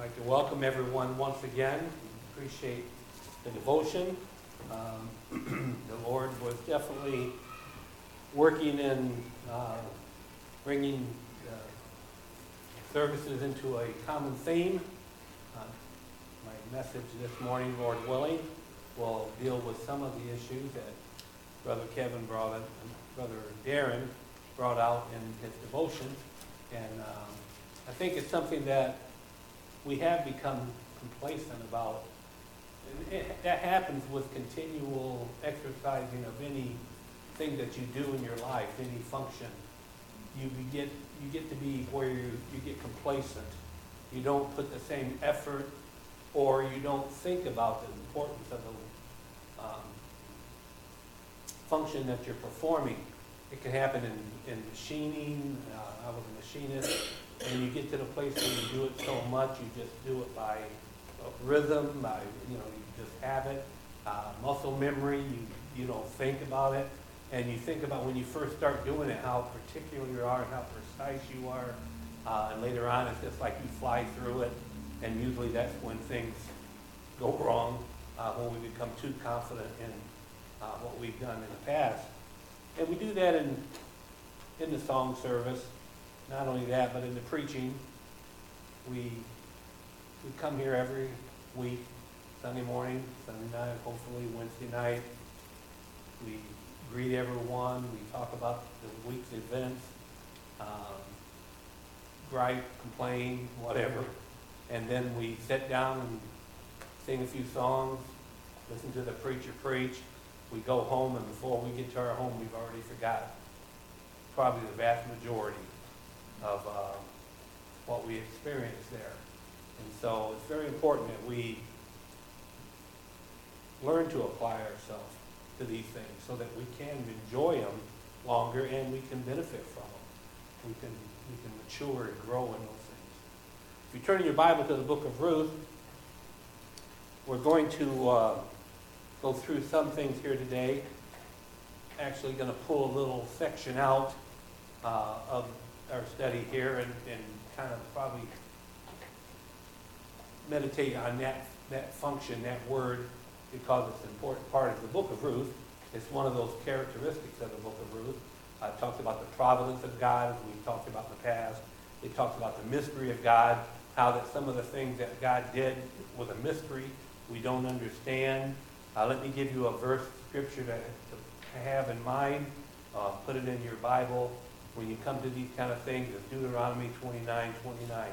like to welcome everyone once again. Appreciate the devotion. Um, The Lord was definitely working in uh, bringing uh, services into a common theme. Uh, My message this morning, Lord willing, will deal with some of the issues that Brother Kevin brought, in- Brother Darren brought out in his devotion. And um, I think it's something that we have become complacent about. And it- That happens with continual exercising of any thing that you do in your life, any function. You get, you get to be where you, you get complacent. You don't put the same effort, or you don't think about the importance of the um, function that you're performing. It can happen in, in machining, uh, I was a machinist, and you get to the place where you do it so much, you just do it by rhythm, by, you know, you just have it. Uh, muscle memory, you, you don't think about it. And you think about when you first start doing it, how particular you are and how precise you are. Uh, and later on, it's just like you fly through it. And usually that's when things go wrong, uh, when we become too confident in uh, what we've done in the past. And we do that in, in the song service. Not only that, but in the preaching. We, we come here every week, Sunday morning, Sunday night, hopefully Wednesday night. We greet everyone, we talk about the week's events, um, gripe, complain, whatever. And then we sit down and sing a few songs, listen to the preacher preach. We go home, and before we get to our home, we've already forgotten probably the vast majority of uh, what we experience there. And so it's very important that we learn to apply ourselves to these things so that we can enjoy them longer and we can benefit from them. We can, we can mature and grow in those things. If you turn your Bible to the book of Ruth, we're going to uh, go through some things here today. Actually going to pull a little section out uh, of our study here and, and kind of probably meditate on that, that function, that word, because it's an important part of the book of Ruth. It's one of those characteristics of the book of Ruth. Uh, it talks about the providence of God, as we talked about in the past. It talks about the mystery of God, how that some of the things that God did was a mystery we don't understand. Uh, let me give you a verse scripture to, to have in mind. Uh, put it in your Bible. When you come to these kind of things, it's Deuteronomy 29, 29.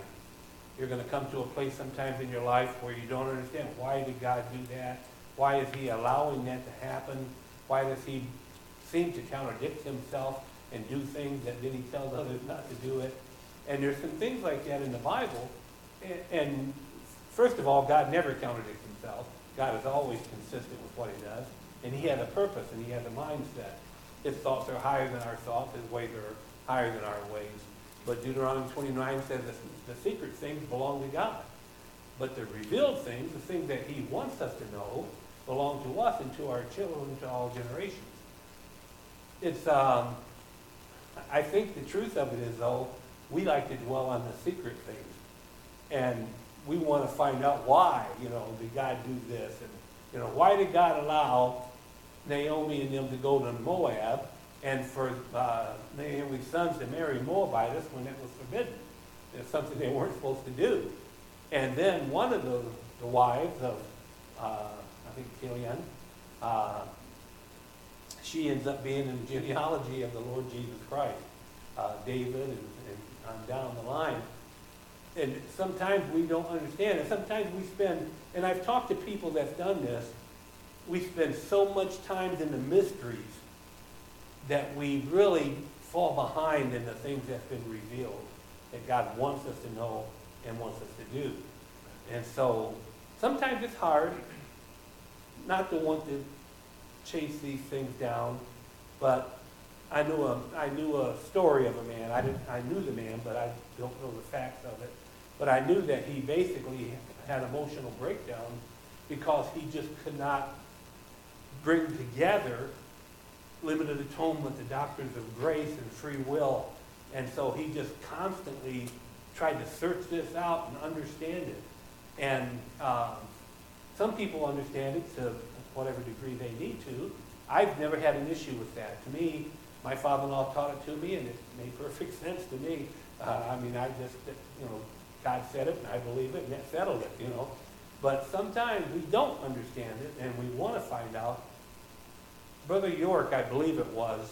You're going to come to a place sometimes in your life where you don't understand why did God do that? Why is he allowing that to happen? Why does he seem to contradict himself and do things that then he tells others not to do it? And there's some things like that in the Bible. And, first of all, God never contradicts himself. God is always consistent with what he does. And he has a purpose and he has a mindset. His thoughts are higher than our thoughts. His ways are higher than our ways. But Deuteronomy 29 says that the secret things belong to God. But the revealed things, the things that he wants us to know, belong to us and to our children to all generations. It's, um, I think the truth of it is, though, we like to dwell on the secret things. And we want to find out why, you know, did God do this? And, you know, why did God allow Naomi and them to go to Moab and for uh, Naomi's sons to marry Moabitess when it was forbidden? It's something they weren't supposed to do. And then one of the, the wives of, uh, I think, Chilion, uh, she ends up being in the genealogy of the Lord Jesus Christ, uh, David, and, and on down the line. And sometimes we don't understand it. Sometimes we spend, and I've talked to people that's done this, we spend so much time in the mysteries that we really fall behind in the things that's been revealed that God wants us to know and wants us to do. And so sometimes it's hard not to want to chase these things down, but I knew a I knew a story of a man. I didn't I knew the man, but I don't know the facts of it. But I knew that he basically had emotional breakdown because he just could not bring together limited atonement, the doctrines of grace and free will. And so he just constantly tried to search this out and understand it. And um, some people understand it to whatever degree they need to. I've never had an issue with that. To me, my father-in-law taught it to me, and it made perfect sense to me. Uh, I mean, I just, you know, God said it, and I believe it, and that settled it, you know. But sometimes we don't understand it, and we want to find out. Brother York, I believe it was,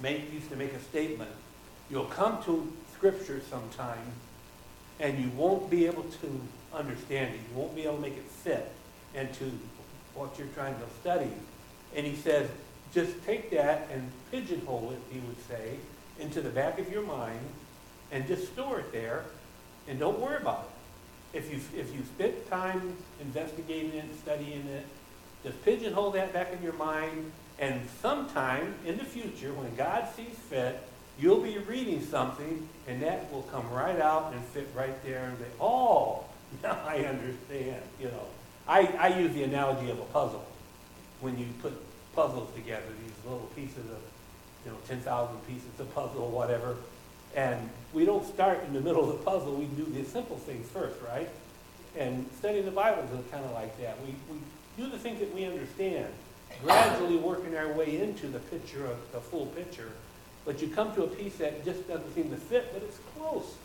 made, used to make a statement. You'll come to Scripture sometime, and you won't be able to understand it. You won't be able to make it fit into what you're trying to study. And he says, just take that and pigeonhole it, he would say, into the back of your mind and just store it there and don't worry about it. If you, if you spend time investigating it studying it, just pigeonhole that back in your mind and sometime in the future, when God sees fit, you'll be reading something and that will come right out and fit right there and say, oh, now I understand, you know. I, I use the analogy of a puzzle. When you put puzzles together, these little pieces of, you know, 10,000 pieces of puzzle or whatever. And we don't start in the middle of the puzzle. We do the simple things first, right? And studying the Bible is kind of like that. We, we do the things that we understand, gradually working our way into the picture, of the full picture. But you come to a piece that just doesn't seem to fit, but it's close.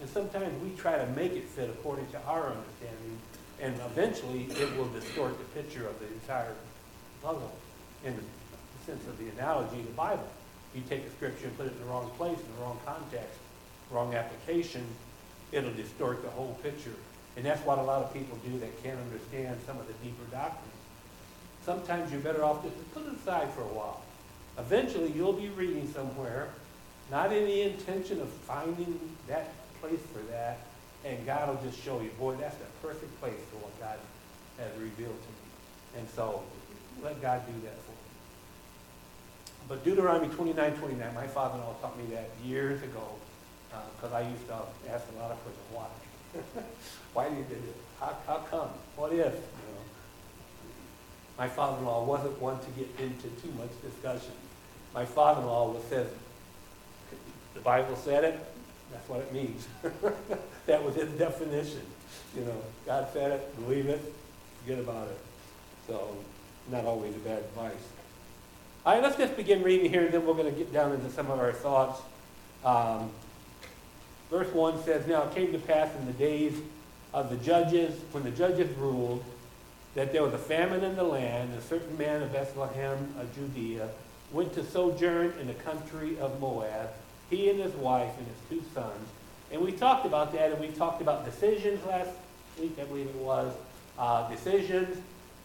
And sometimes we try to make it fit according to our understanding, and eventually it will distort the picture of the entire puzzle in the sense of the analogy of the Bible. You take a scripture and put it in the wrong place, in the wrong context, wrong application, it'll distort the whole picture. And that's what a lot of people do that can't understand some of the deeper doctrines. Sometimes you're better off just to put it aside for a while. Eventually, you'll be reading somewhere, not in the intention of finding that place for that, and God will just show you, boy, that's the perfect place for what God has revealed to me. And so, let God do that for you. But Deuteronomy 29, 29, my father-in-law taught me that years ago, because uh, I used to ask a lot of questions, why? Why do you do it? How, how come? What if? You know? My father-in-law wasn't one to get into too much discussion. My father-in-law was says, the Bible said it, that's what it means. that was his definition. You know, God said it, believe it, forget about it. So, not always a bad advice. All right, let's just begin reading here, and then we're going to get down into some of our thoughts. Um, verse 1 says, Now it came to pass in the days of the judges, when the judges ruled, that there was a famine in the land, and a certain man of Bethlehem of Judea went to sojourn in the country of Moab, he and his wife and his two sons. And we talked about that, and we talked about decisions last week, I believe it was. Uh, decisions,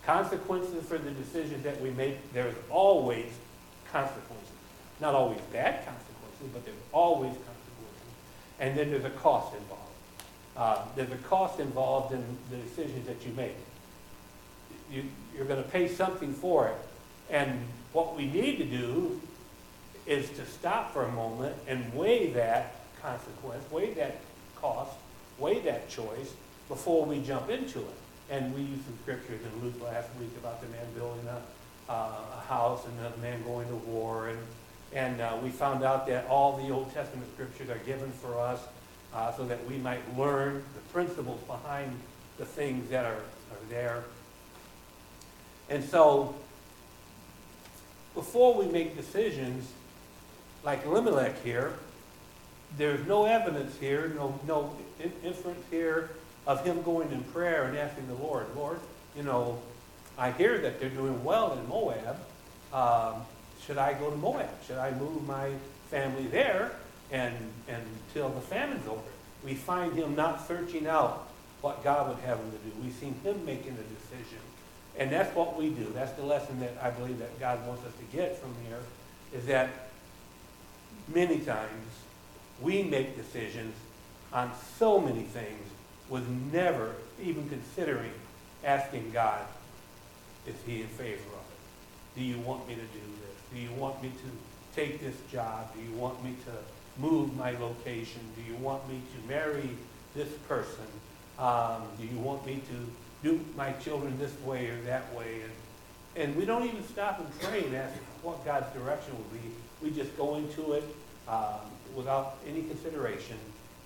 consequences for the decisions that we make. There's always consequences. Not always bad consequences, but there's always consequences. And then there's a cost involved. Uh, there's a cost involved in the decisions that you make. You, you're going to pay something for it. And what we need to do is to stop for a moment and weigh that consequence, weigh that cost, weigh that choice before we jump into it. And we used some scriptures in Luke last week about the man building a, uh, a house and the man going to war. And, and uh, we found out that all the Old Testament scriptures are given for us uh, so that we might learn the principles behind the things that are, are there. And so, before we make decisions, like Elimelech here, there's no evidence here, no, no inference here of him going in prayer and asking the Lord, Lord, you know, I hear that they're doing well in Moab. Um, should I go to Moab? Should I move my family there and, and until the famine's over? We find him not searching out what God would have him to do. We've seen him making a decision. And that's what we do. That's the lesson that I believe that God wants us to get from here, is that many times we make decisions on so many things with never even considering asking God, is he in favor of it? Do you want me to do? Do you want me to take this job? Do you want me to move my location? Do you want me to marry this person? Um, do you want me to do my children this way or that way? And, and we don't even stop and pray and ask what God's direction will be. We just go into it um, without any consideration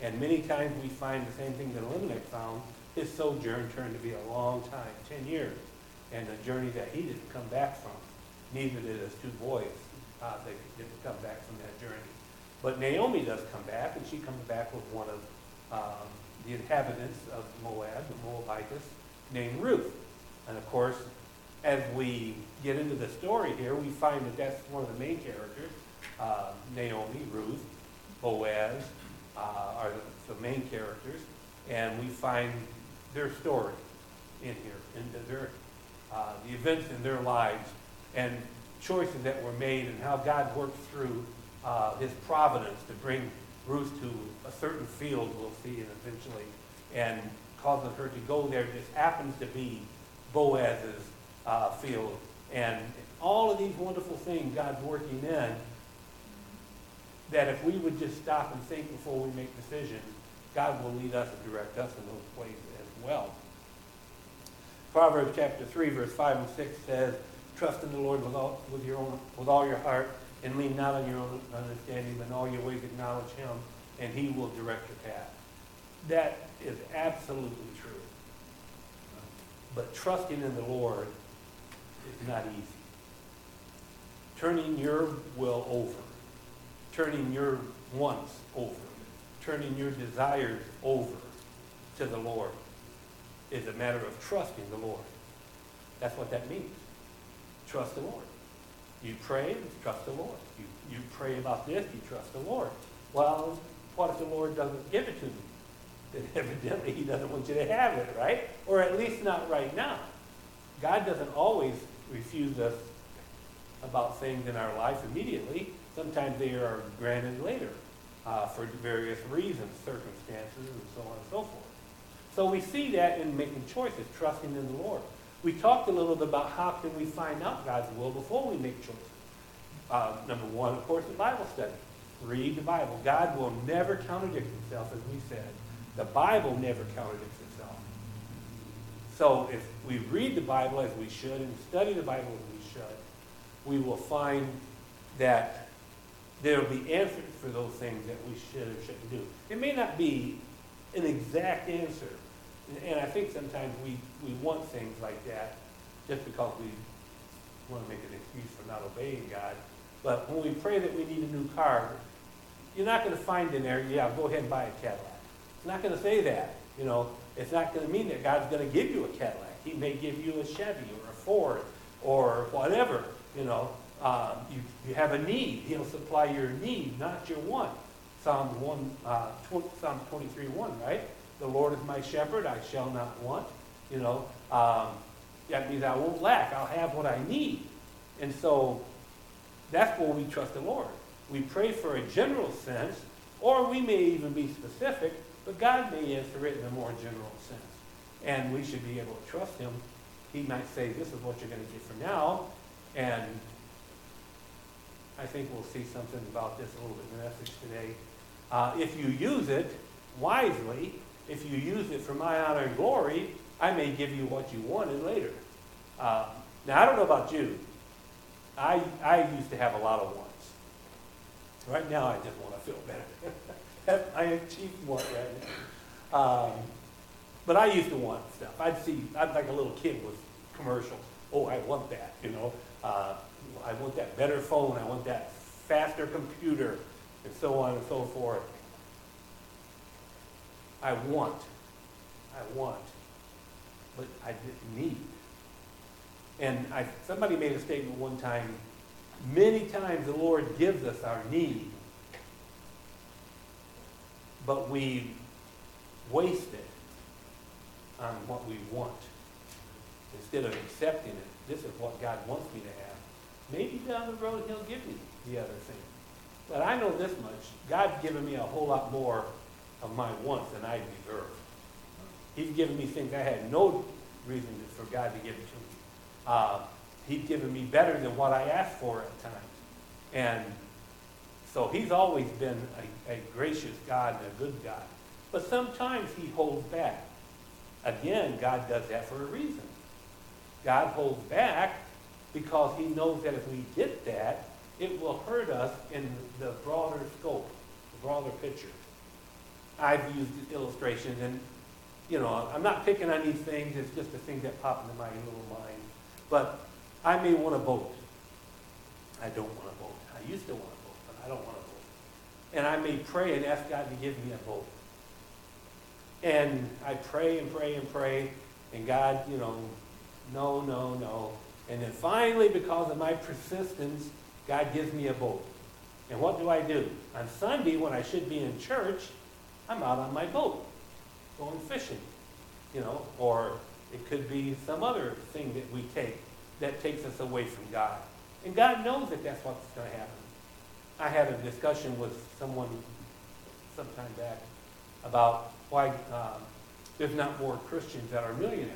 And many times we find the same thing that Elimelech found. His sojourn turned to be a long time, 10 years, and a journey that he didn't come back from. Neither did his two boys. Uh, they didn't come back from that journey. But Naomi does come back, and she comes back with one of um, the inhabitants of Moab, the Moabitess, named Ruth. And of course, as we get into the story here, we find that that's one of the main characters. Uh, Naomi, Ruth, Boaz uh, are the, the main characters, and we find their story in here, in their, uh, the events in their lives, and choices that were made, and how God worked through uh, His providence to bring Ruth to a certain field, we'll see, and eventually, and causes her to go there. This happens to be Boaz's uh, field, and all of these wonderful things God's working in. That if we would just stop and think before we make decisions, God will lead us and direct us in those ways as well. Proverbs chapter 3, verse 5 and 6 says, Trust in the Lord with all, with your own, with all your heart and lean not on your own understanding, but in all your ways acknowledge him, and he will direct your path. That is absolutely true. But trusting in the Lord is not easy. Turning your will over, turning your wants over, turning your desires over to the Lord is a matter of trusting the Lord. That's what that means. Trust the Lord. You pray, you trust the Lord. You, you pray about this, you trust the Lord. Well, what if the Lord doesn't give it to me? Then evidently he doesn't want you to have it, right? Or at least not right now. God doesn't always refuse us about things in our life immediately. Sometimes they are granted later uh, for various reasons, circumstances, and so on and so forth. So we see that in making choices, trusting in the Lord. We talked a little bit about how can we find out God's will before we make choices. Uh, number one, of course, the Bible study. Read the Bible. God will never contradict himself, as we said. The Bible never contradicts itself. So if we read the Bible as we should and study the Bible as we should, we will find that there will be answers for those things that we should or shouldn't do. It may not be an exact answer, and I think sometimes we, we want things like that just because we want to make an excuse for not obeying God. But when we pray that we need a new car, you're not going to find in there, yeah, go ahead and buy a Cadillac. It's not going to say that. You know, it's not going to mean that God's going to give you a Cadillac. He may give you a Chevy or a Ford or whatever. You know, uh, you, you have a need. He'll supply your need, not your want. Psalm 1, uh, Psalm 23, 1, right? The Lord is my shepherd, I shall not want. You know, um, that means I won't lack. I'll have what I need. And so that's where we trust the Lord. We pray for a general sense, or we may even be specific, but God may answer it in a more general sense. And we should be able to trust him. He might say, this is what you're going to get for now. And I think we'll see something about this a little bit in the message today. Uh, if you use it wisely, if you use it for my honor and glory, I may give you what you wanted later. Uh, now, I don't know about you. I, I used to have a lot of wants. Right now, I just want to feel better. I achieve more right now. Um, but I used to want stuff. I'd see, I'd like a little kid with commercials. Oh, I want that, you know. Uh, I want that better phone. I want that faster computer, and so on and so forth. I want. I want. But I didn't need. And I, somebody made a statement one time, many times the Lord gives us our need, but we waste it on what we want instead of accepting it. This is what God wants me to have. Maybe down the road he'll give me the other thing. But I know this much. God's given me a whole lot more of my wants than I deserve. He's given me things I had no reason for God to give it to me. Uh, he's given me better than what I asked for at times. And so he's always been a, a gracious God and a good God. But sometimes he holds back. Again, God does that for a reason. God holds back because he knows that if we get that, it will hurt us in the broader scope, the broader picture. I've used illustrations, and, you know, I'm not picking on these things, it's just the things that pop into my little mind. But I may want a vote. I don't want a vote. I used to want a vote, but I don't want a vote. And I may pray and ask God to give me a vote. And I pray and pray and pray, and God, you know, no, no, no. And then finally, because of my persistence, God gives me a vote. And what do I do? On Sunday, when I should be in church, I'm out on my boat, going fishing, you know, or it could be some other thing that we take that takes us away from God. And God knows that that's what's going to happen. I had a discussion with someone some time back about why um, there's not more Christians that are millionaires.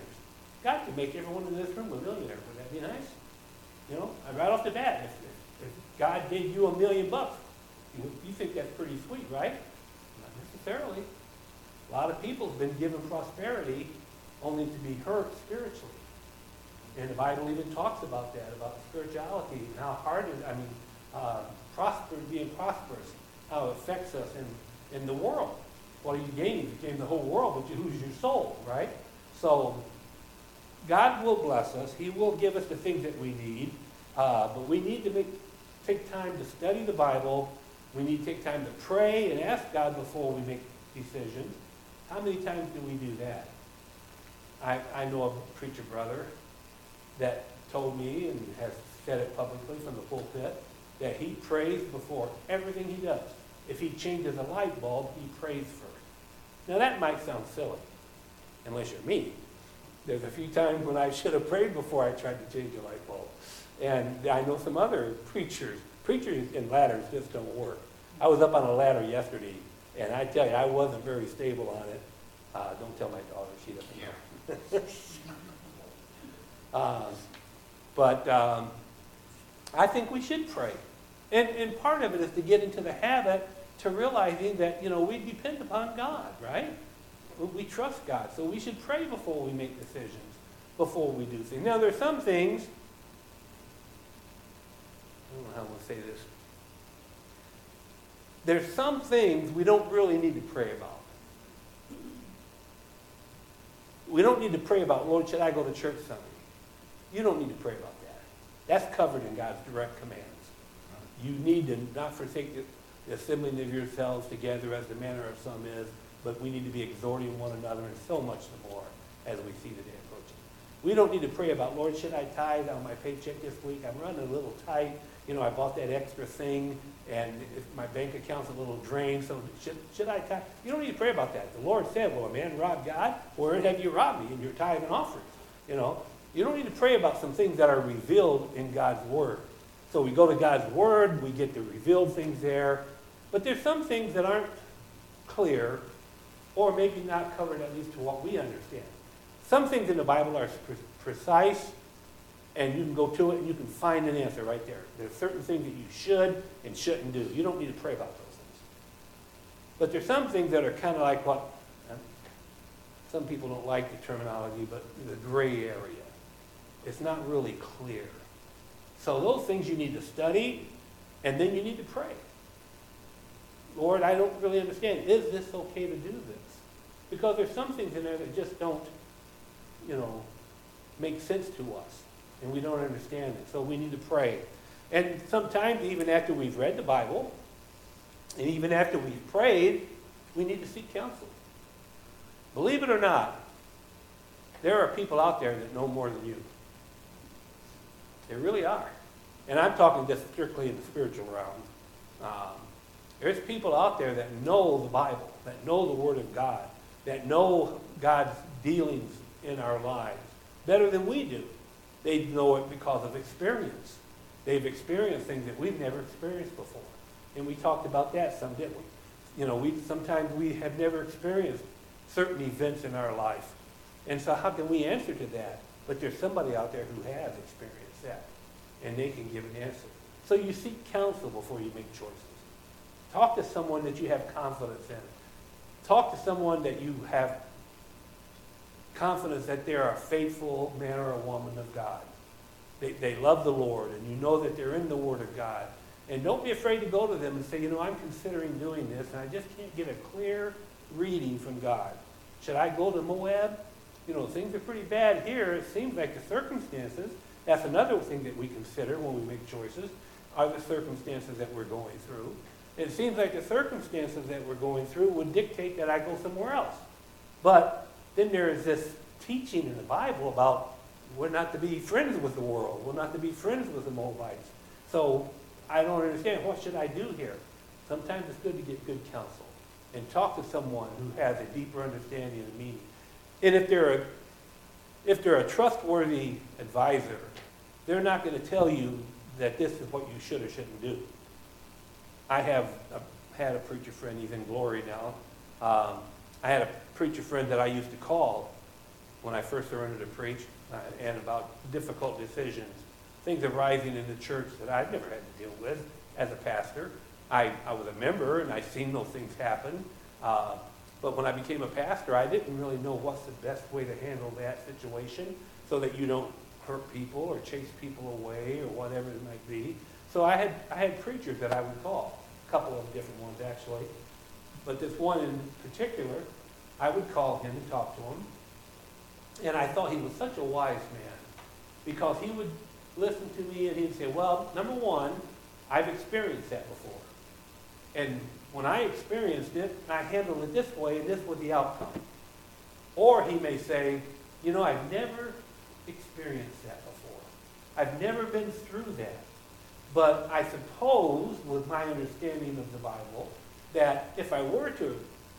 God could make everyone in this room a millionaire. Would that be nice? You know, right off the bat, if, if, if God gave you a million bucks, you, you think that's pretty sweet, right? Necessarily. A lot of people have been given prosperity only to be hurt spiritually. And the Bible even talks about that, about spirituality and how hard it, I mean, uh, prosper, being prosperous, how it affects us in, in the world. What are you gaining? You gain the whole world, but you lose your soul, right? So God will bless us. He will give us the things that we need. Uh, but we need to make, take time to study the Bible. We need to take time to pray and ask God before we make decisions. How many times do we do that? I, I know a preacher brother that told me and has said it publicly from the pulpit that he prays before everything he does. If he changes a light bulb, he prays first. Now that might sound silly, unless you're me. There's a few times when I should have prayed before I tried to change a light bulb. And I know some other preachers. Preachers in ladders just don't work. I was up on a ladder yesterday, and I tell you, I wasn't very stable on it. Uh, don't tell my daughter, she doesn't know. uh, but um, I think we should pray. And, and part of it is to get into the habit to realizing that, you know, we depend upon God, right? We trust God. So we should pray before we make decisions, before we do things. Now, there's some things, I don't know how I'm going to say this. There's some things we don't really need to pray about. We don't need to pray about, Lord, should I go to church Sunday? You don't need to pray about that. That's covered in God's direct commands. You need to not forsake the assembling of yourselves together as the manner of some is, but we need to be exhorting one another and so much the more as we see the day approaching. We don't need to pray about, Lord, should I tithe on my paycheck this week? I'm running a little tight. You know, I bought that extra thing, and my bank account's a little drained, so should, should I tithe? You don't need to pray about that. The Lord said, well, a man robbed God, where have you robbed me? In your tithe and offerings. You know, you don't need to pray about some things that are revealed in God's Word. So we go to God's Word, we get the revealed things there, but there's some things that aren't clear or maybe not covered at least to what we understand. Some things in the Bible are pre- precise, and you can go to it and you can find an answer right there. There's certain things that you should and shouldn't do. You don't need to pray about those things. But there's some things that are kind of like what uh, some people don't like the terminology, but the gray area. It's not really clear. So those things you need to study, and then you need to pray. Lord, I don't really understand. Is this okay to do this? Because there's some things in there that just don't, you know, make sense to us. And we don't understand it. So we need to pray. And sometimes, even after we've read the Bible, and even after we've prayed, we need to seek counsel. Believe it or not, there are people out there that know more than you. There really are. And I'm talking just strictly in the spiritual realm. Um, there's people out there that know the Bible, that know the Word of God, that know God's dealings in our lives better than we do. They know it because of experience. They've experienced things that we've never experienced before. And we talked about that some, didn't we? You know, we sometimes we have never experienced certain events in our life. And so how can we answer to that? But there's somebody out there who has experienced that. And they can give an answer. So you seek counsel before you make choices. Talk to someone that you have confidence in. Talk to someone that you have confidence that they're a faithful man or a woman of God. They, they love the Lord, and you know that they're in the Word of God. And don't be afraid to go to them and say, you know, I'm considering doing this, and I just can't get a clear reading from God. Should I go to Moab? You know, things are pretty bad here. It seems like the circumstances, that's another thing that we consider when we make choices, are the circumstances that we're going through. It seems like the circumstances that we're going through would dictate that I go somewhere else. But then there is this teaching in the Bible about we're not to be friends with the world. We're not to be friends with the Moabites. So I don't understand. What should I do here? Sometimes it's good to get good counsel and talk to someone who has a deeper understanding of the meaning. And if they're a, if they're a trustworthy advisor, they're not going to tell you that this is what you should or shouldn't do. I have a, had a preacher friend, he's in glory now. Um, I had a preacher friend that I used to call when I first learned to preach uh, and about difficult decisions, things arising in the church that I've never had to deal with as a pastor. I, I was a member and I've seen those things happen. Uh, but when I became a pastor, I didn't really know what's the best way to handle that situation so that you don't hurt people or chase people away or whatever it might be. So I had, I had preachers that I would call, a couple of different ones actually. But this one in particular, I would call him and talk to him. And I thought he was such a wise man because he would listen to me and he'd say, well, number one, I've experienced that before. And when I experienced it, I handled it this way and this was the outcome. Or he may say, you know, I've never experienced that before. I've never been through that. But I suppose, with my understanding of the Bible, that if I were to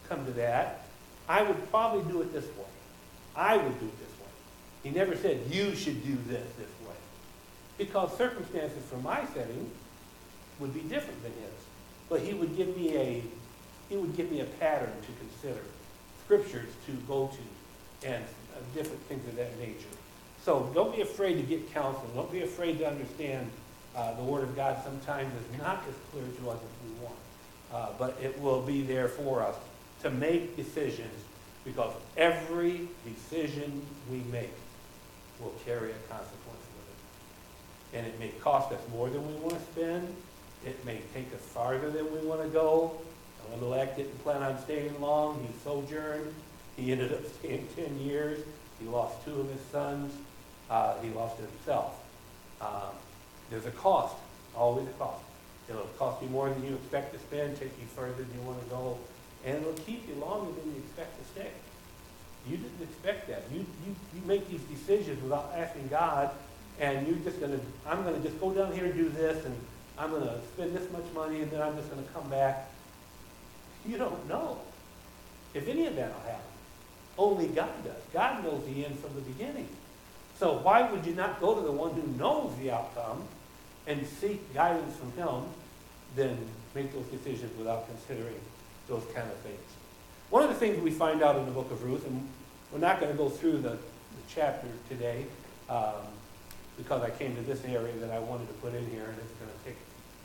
come to that, I would probably do it this way. I would do it this way. He never said, you should do this this way. Because circumstances for my setting would be different than his. But he would give me a, he would give me a pattern to consider, scriptures to go to, and uh, different things of that nature. So don't be afraid to get counsel. Don't be afraid to understand uh, the Word of God sometimes is not as clear to us as we. Uh, but it will be there for us to make decisions because every decision we make will carry a consequence with it. And it may cost us more than we want to spend. It may take us farther than we want to go. Elimelech didn't plan on staying long. He sojourned. He ended up staying 10 years. He lost two of his sons. Uh, he lost himself. Um, there's a cost, always a cost. It'll cost you more than you expect to spend, take you further than you want to go, and it'll keep you longer than you expect to stay. You didn't expect that. You, you, you make these decisions without asking God, and you're just going to, I'm going to just go down here and do this, and I'm going to spend this much money, and then I'm just going to come back. You don't know if any of that will happen. Only God does. God knows the end from the beginning. So why would you not go to the one who knows the outcome and seek guidance from him than make those decisions without considering those kind of things? One of the things we find out in the book of Ruth, and we're not going to go through the, the chapter today um, because I came to this area that I wanted to put in here, and it's going to take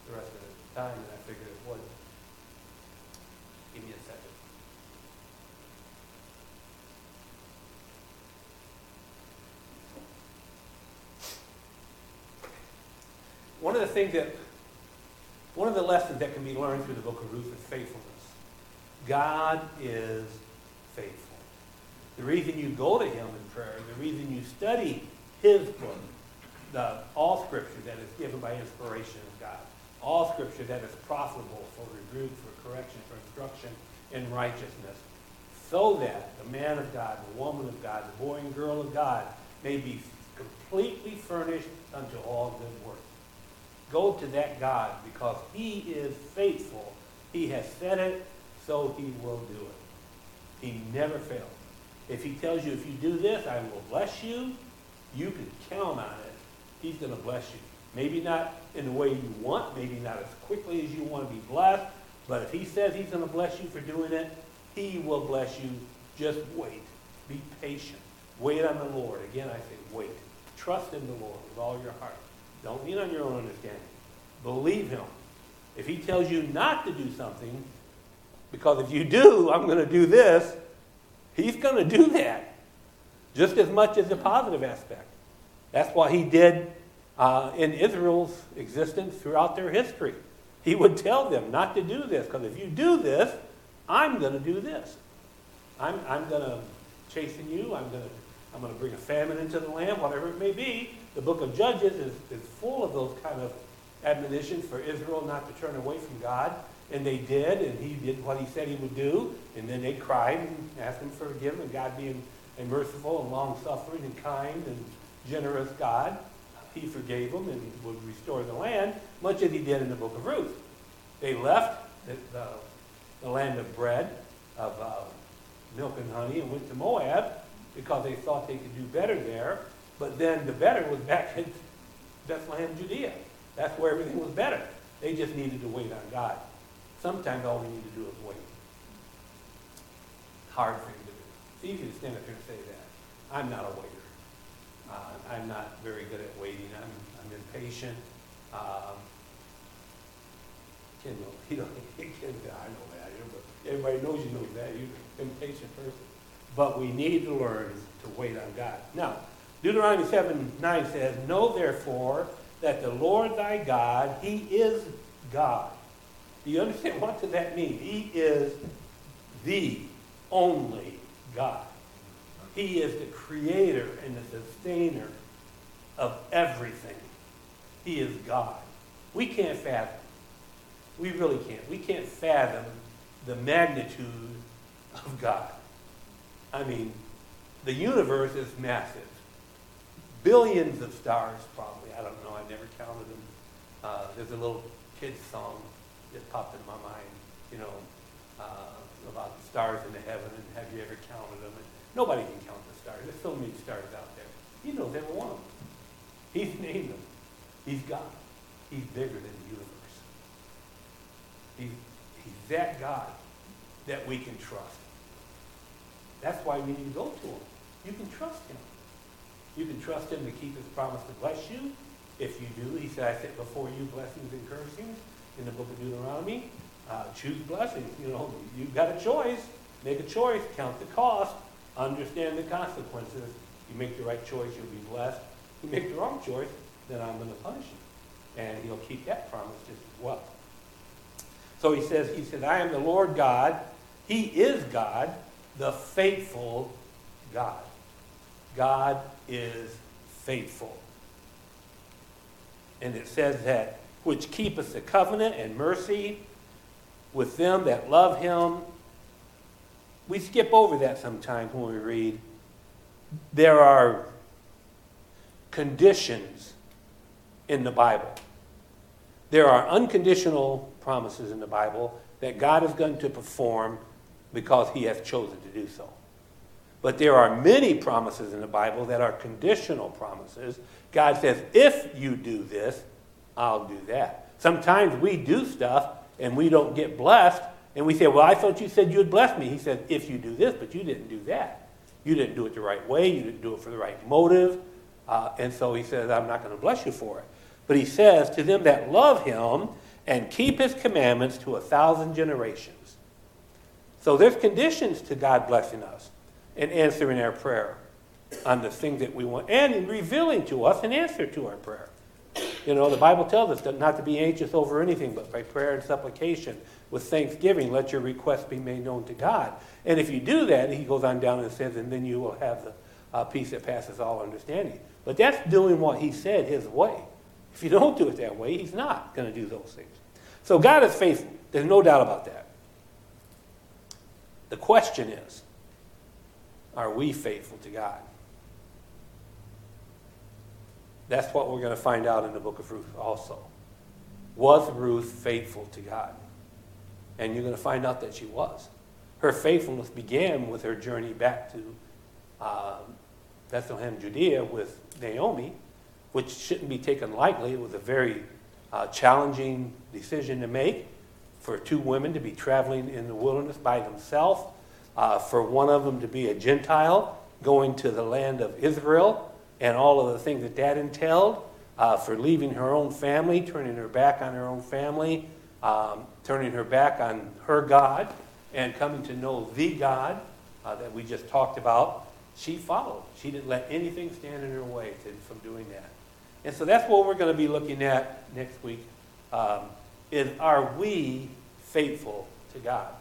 the rest of the time, and I figured it would. Give me a second. One of the things that, one of the lessons that can be learned through the book of Ruth is faithfulness. God is faithful. The reason you go to him in prayer, the reason you study his book, the, all scripture that is given by inspiration of God, all scripture that is profitable for rebuke, for correction, for instruction in righteousness, so that the man of God, the woman of God, the boy and girl of God may be completely furnished unto all good works. Go to that God because he is faithful. He has said it, so he will do it. He never fails. If he tells you, if you do this, I will bless you, you can count on it. He's going to bless you. Maybe not in the way you want, maybe not as quickly as you want to be blessed, but if he says he's going to bless you for doing it, he will bless you. Just wait. Be patient. Wait on the Lord. Again, I say wait. Trust in the Lord with all your heart. Don't lean on your own understanding. Believe him. If he tells you not to do something, because if you do, I'm going to do this, he's going to do that just as much as the positive aspect. That's what he did uh, in Israel's existence throughout their history. He would tell them not to do this, because if you do this, I'm going to do this. I'm, I'm going to chasten you. I'm going to I'm going to bring a famine into the land, whatever it may be. The book of Judges is, is full of those kind of admonitions for Israel not to turn away from God. And they did, and he did what he said he would do. And then they cried and asked him for forgiveness. And God being a merciful and long-suffering and kind and generous God, he forgave them and would restore the land, much as he did in the book of Ruth. They left the, the, the land of bread, of uh, milk and honey, and went to Moab because they thought they could do better there. But then the better was back in Bethlehem, Judea. That's where everything was better. They just needed to wait on God. Sometimes all we need to do is wait. Hard thing to do. It's easy to stand up here and say that. I'm not a waiter. Uh, I'm not very good at waiting. I'm, I'm impatient. Um, Ken, you know, Ken, I know that, everybody knows you know that. You're an impatient person. But we need to learn to wait on God. Now, Deuteronomy 7 9 says, Know therefore that the Lord thy God, he is God. Do you understand what does that mean? He is the only God. He is the creator and the sustainer of everything. He is God. We can't fathom. We really can't. We can't fathom the magnitude of God. I mean, the universe is massive. Billions of stars, probably. I don't know. I've never counted them. Uh, there's a little kid's song that popped in my mind, you know, uh, about the stars in the heaven and have you ever counted them? And nobody can count the stars. There's so many stars out there. He knows every one of them. He's named them. He's God. He's bigger than the universe. He's, he's that God that we can trust. That's why we need to go to him. You can trust him. You can trust him to keep his promise to bless you. If you do, he said, I set before you blessings and cursings in the book of Deuteronomy. Uh, choose blessings. You know, you've got a choice. Make a choice. Count the cost. Understand the consequences. You make the right choice, you'll be blessed. You make the wrong choice, then I'm going to punish you. And he'll keep that promise just as well. So he says, he said, I am the Lord God. He is God, the faithful God. God is faithful. And it says that which keepeth the covenant and mercy with them that love him. We skip over that sometimes when we read. There are conditions in the Bible. There are unconditional promises in the Bible that God is going to perform because he has chosen to do so. But there are many promises in the Bible that are conditional promises. God says, if you do this, I'll do that. Sometimes we do stuff and we don't get blessed, and we say, Well, I thought you said you'd bless me. He said, If you do this, but you didn't do that. You didn't do it the right way, you didn't do it for the right motive. Uh, and so he says, I'm not going to bless you for it. But he says, To them that love him and keep his commandments to a thousand generations. So there's conditions to God blessing us and answering our prayer on the things that we want and revealing to us an answer to our prayer. You know, the Bible tells us not to be anxious over anything, but by prayer and supplication with thanksgiving, let your requests be made known to God. And if you do that, he goes on down and says, and then you will have the uh, peace that passes all understanding. But that's doing what he said his way. If you don't do it that way, he's not going to do those things. So God is faithful. There's no doubt about that. The question is, are we faithful to God? That's what we're going to find out in the book of Ruth also. Was Ruth faithful to God? And you're going to find out that she was. Her faithfulness began with her journey back to uh, Bethlehem, Judea with Naomi, which shouldn't be taken lightly. It was a very uh, challenging decision to make for two women to be traveling in the wilderness by themselves, uh, for one of them to be a Gentile going to the land of Israel and all of the things that that entailed uh, for leaving her own family, turning her back on her own family, um, turning her back on her God, and coming to know the God uh, that we just talked about. She followed. She didn't let anything stand in her way to, from doing that. And so that's what we're going to be looking at next week. Um, is are we faithful to God?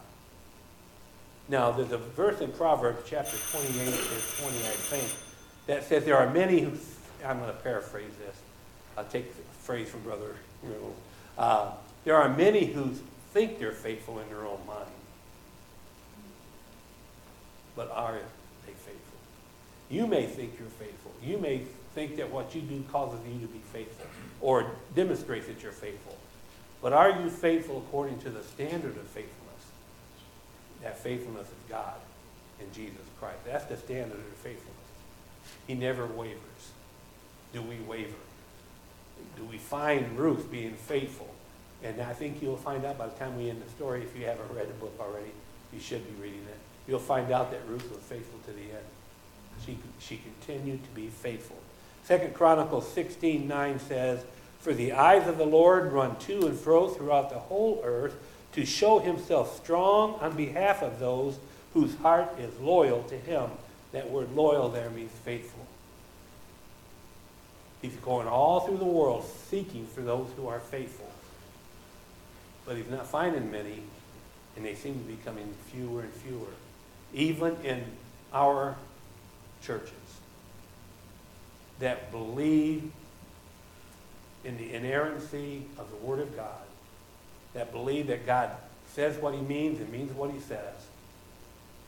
Now, there's a verse in Proverbs, chapter 28, verse 20, I think, that says there are many who, I'm going to paraphrase this. I'll take the phrase from Brother. Uh, there are many who think they're faithful in their own mind. But are they faithful? You may think you're faithful. You may think that what you do causes you to be faithful or demonstrates that you're faithful. But are you faithful according to the standard of faithfulness? That faithfulness is God in Jesus Christ. That's the standard of faithfulness. He never wavers. Do we waver? Do we find Ruth being faithful? And I think you'll find out by the time we end the story, if you haven't read the book already, you should be reading it. You'll find out that Ruth was faithful to the end. She, she continued to be faithful. Second Chronicles 16, 9 says, For the eyes of the Lord run to and fro throughout the whole earth to show himself strong on behalf of those whose heart is loyal to him. That word loyal there means faithful. He's going all through the world seeking for those who are faithful. But he's not finding many, and they seem to be coming fewer and fewer, even in our churches that believe in the inerrancy of the Word of God, that believe that God says what he means and means what he says.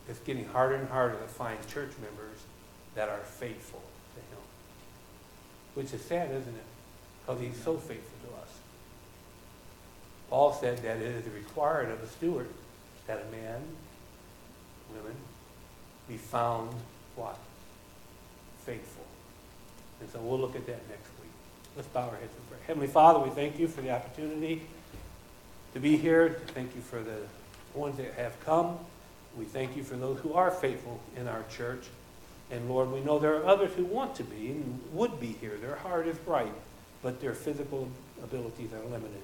It's getting harder and harder to find church members that are faithful to him. Which is sad, isn't it? Because he's so faithful to us. Paul said that it is required of a steward that a man, women, be found what? Faithful. And so we'll look at that next. Let's bow our heads and pray. Heavenly Father, we thank you for the opportunity to be here. Thank you for the ones that have come. We thank you for those who are faithful in our church. And Lord, we know there are others who want to be and would be here. Their heart is bright, but their physical abilities are limited.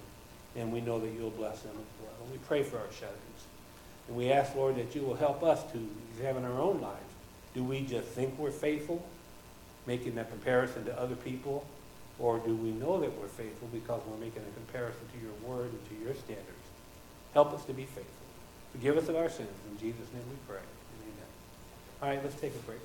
And we know that you'll bless them as well. We pray for our shadows. And we ask, Lord, that you will help us to examine our own lives. Do we just think we're faithful, making that comparison to other people? Or do we know that we're faithful because we're making a comparison to your word and to your standards? Help us to be faithful. Forgive us of our sins. In Jesus' name we pray. Amen. All right, let's take a break,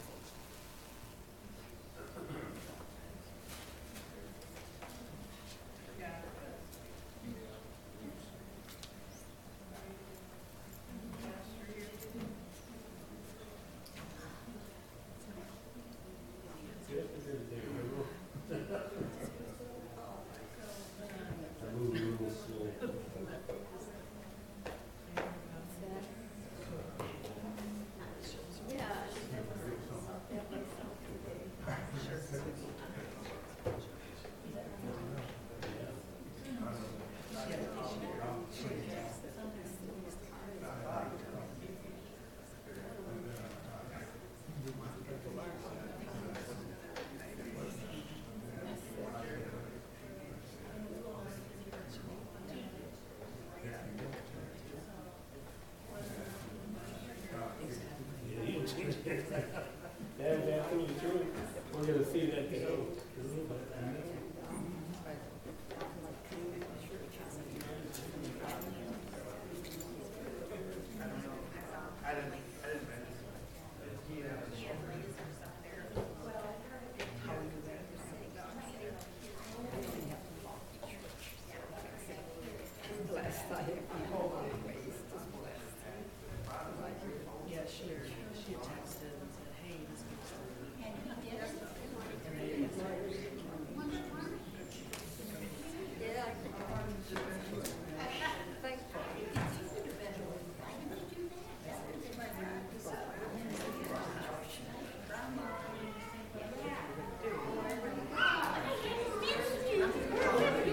That is absolutely true. We're to see that.